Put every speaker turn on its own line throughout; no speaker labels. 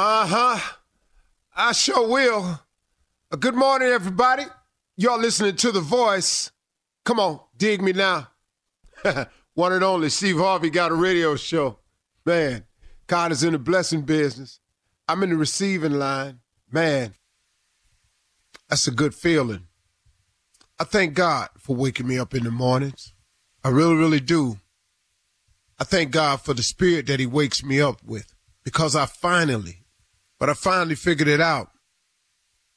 Uh huh. I sure will. Uh, good morning, everybody. Y'all listening to The Voice. Come on, dig me now. One and only Steve Harvey got a radio show. Man, God is in the blessing business. I'm in the receiving line. Man, that's a good feeling. I thank God for waking me up in the mornings. I really, really do. I thank God for the spirit that He wakes me up with because I finally, but I finally figured it out.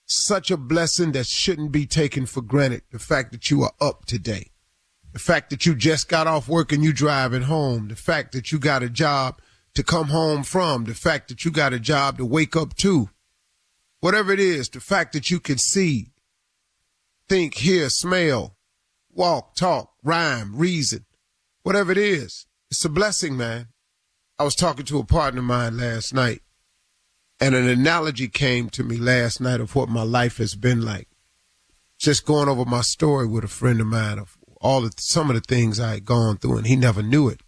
Such a blessing that shouldn't be taken for granted. The fact that you are up today. The fact that you just got off work and you driving home. The fact that you got a job to come home from. The fact that you got a job to wake up to. Whatever it is, the fact that you can see, think, hear, smell, walk, talk, rhyme, reason, whatever it is, it's a blessing, man. I was talking to a partner of mine last night, and an analogy came to me last night of what my life has been like. Just going over my story with a friend of mine of all the some of the things I had gone through, and he never knew it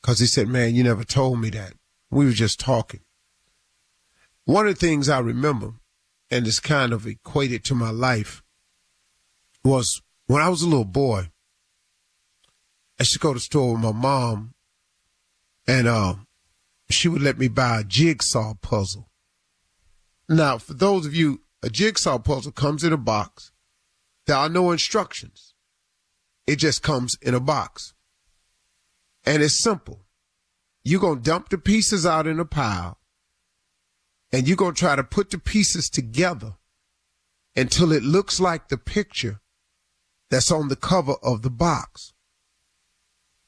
because he said, "Man, you never told me that." We were just talking. One of the things I remember, and it's kind of equated to my life, was when I was a little boy. I used to go to the store with my mom, and uh, she would let me buy a jigsaw puzzle. Now, for those of you, a jigsaw puzzle comes in a box. There are no instructions. It just comes in a box. And it's simple. You're going to dump the pieces out in a pile and you're going to try to put the pieces together until it looks like the picture that's on the cover of the box.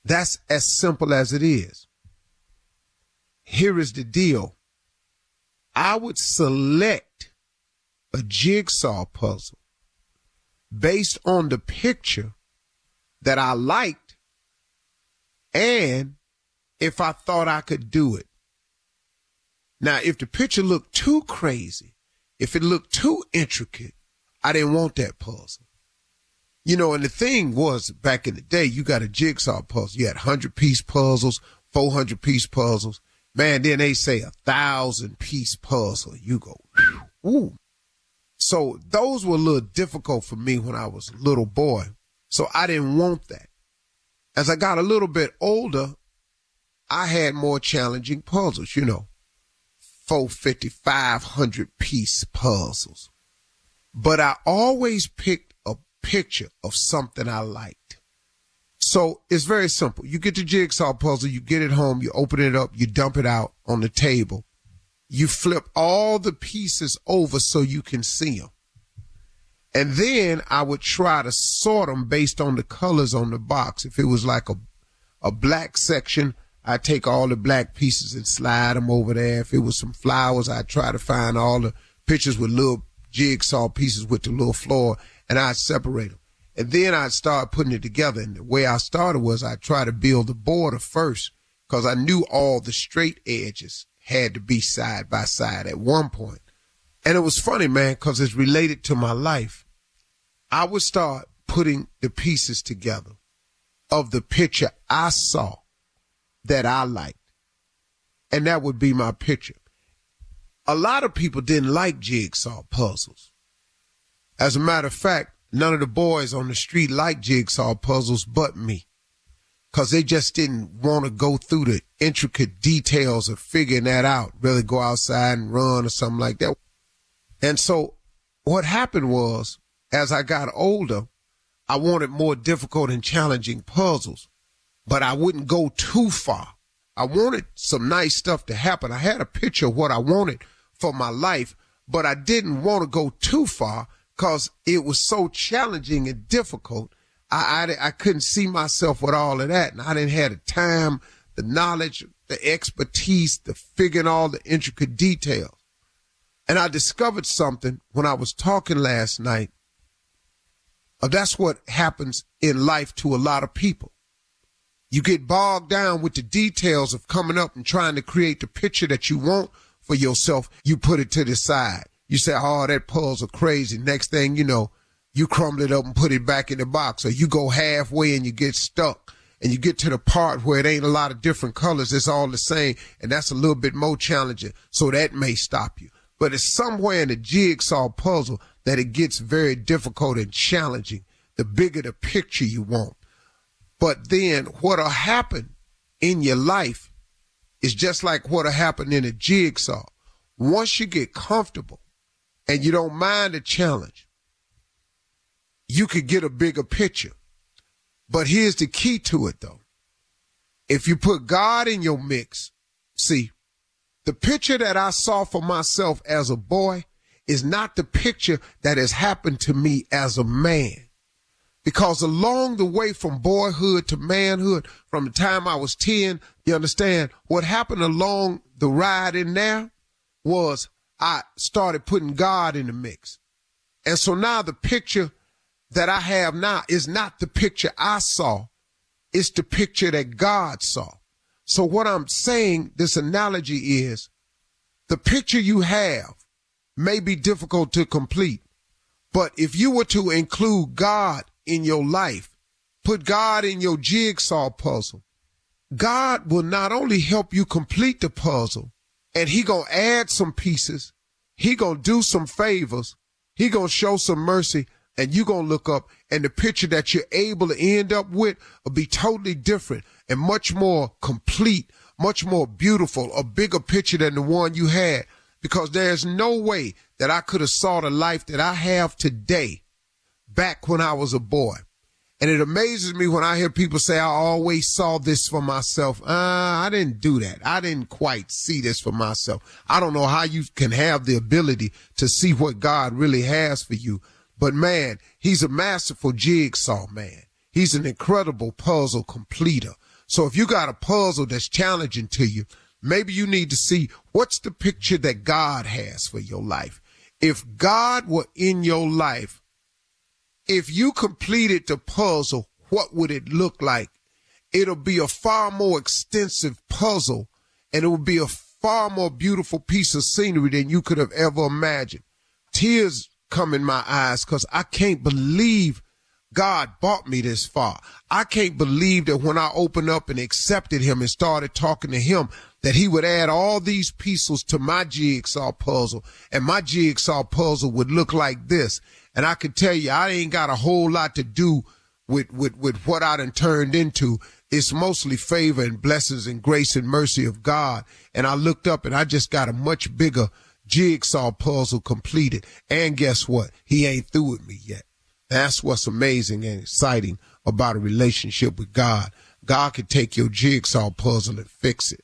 That's as simple as it is. Here is the deal. I would select a jigsaw puzzle based on the picture that I liked and if I thought I could do it. Now, if the picture looked too crazy, if it looked too intricate, I didn't want that puzzle. You know, and the thing was back in the day, you got a jigsaw puzzle. You had 100 piece puzzles, 400 piece puzzles. Man, then they say a thousand piece puzzle. You go, ooh. So those were a little difficult for me when I was a little boy. So I didn't want that. As I got a little bit older, I had more challenging puzzles, you know, 450, 500 piece puzzles. But I always picked a picture of something I liked. So it's very simple. You get the jigsaw puzzle, you get it home, you open it up, you dump it out on the table. you flip all the pieces over so you can see them. And then I would try to sort them based on the colors on the box. If it was like a, a black section, I'd take all the black pieces and slide them over there. If it was some flowers, I'd try to find all the pictures with little jigsaw pieces with the little floor and I'd separate them. And then I'd start putting it together. And the way I started was I tried to build the border first because I knew all the straight edges had to be side by side at one point. And it was funny, man, because it's related to my life. I would start putting the pieces together of the picture I saw that I liked. And that would be my picture. A lot of people didn't like jigsaw puzzles. As a matter of fact, none of the boys on the street like jigsaw puzzles but me because they just didn't want to go through the intricate details of figuring that out, really go outside and run or something like that. And so what happened was, as I got older, I wanted more difficult and challenging puzzles, but I wouldn't go too far. I wanted some nice stuff to happen. I had a picture of what I wanted for my life, but I didn't want to go too far because it was so challenging and difficult I, I, I couldn't see myself with all of that. And I didn't have the time, the knowledge, the expertise to figure all the intricate details. And I discovered something when I was talking last night. Uh, that's what happens in life to a lot of people. You get bogged down with the details of coming up and trying to create the picture that you want for yourself. You put it to the side. You say, oh, that puzzle crazy. Next thing you know, you crumble it up and put it back in the box, or you go halfway and you get stuck and you get to the part where it ain't a lot of different colors. It's all the same. And that's a little bit more challenging. So that may stop you. But it's somewhere in the jigsaw puzzle that it gets very difficult and challenging. The bigger the picture you want. But then what'll happen in your life is just like what'll happen in a jigsaw. Once you get comfortable and you don't mind the challenge, you could get a bigger picture. But here's the key to it though. If you put God in your mix, see, the picture that I saw for myself as a boy is not the picture that has happened to me as a man. Because along the way from boyhood to manhood, from the time I was 10, you understand, what happened along the ride in there was I started putting God in the mix. And so now the picture that I have now is not the picture I saw. It's the picture that God saw. So what I'm saying, this analogy is the picture you have may be difficult to complete, but if you were to include God in your life, put God in your jigsaw puzzle, God will not only help you complete the puzzle and he gonna add some pieces, he gonna do some favors, he gonna show some mercy, and you're going to look up and the picture that you're able to end up with will be totally different and much more complete, much more beautiful, a bigger picture than the one you had. Because there's no way that I could have saw the life that I have today back when I was a boy. And it amazes me when I hear people say, I always saw this for myself. Uh, I didn't do that. I didn't quite see this for myself. I don't know how you can have the ability to see what God really has for you but man, he's a masterful jigsaw man. He's an incredible puzzle completer. So if you got a puzzle that's challenging to you, maybe you need to see what's the picture that God has for your life. If God were in your life, if you completed the puzzle, what would it look like? It'll be a far more extensive puzzle and it will be a far more beautiful piece of scenery than you could have ever imagined. Tears come in my eyes because I can't believe God brought me this far. I can't believe that when I opened up and accepted him and started talking to him, that he would add all these pieces to my jigsaw puzzle and my jigsaw puzzle would look like this. And I can tell you, I ain't got a whole lot to do with, with, with what I done turned into. It's mostly favor and blessings and grace and mercy of God. And I looked up and I just got a much bigger jigsaw puzzle completed. And guess what? He ain't through with me yet. That's what's amazing and exciting about a relationship with God. God can take your jigsaw puzzle and fix it.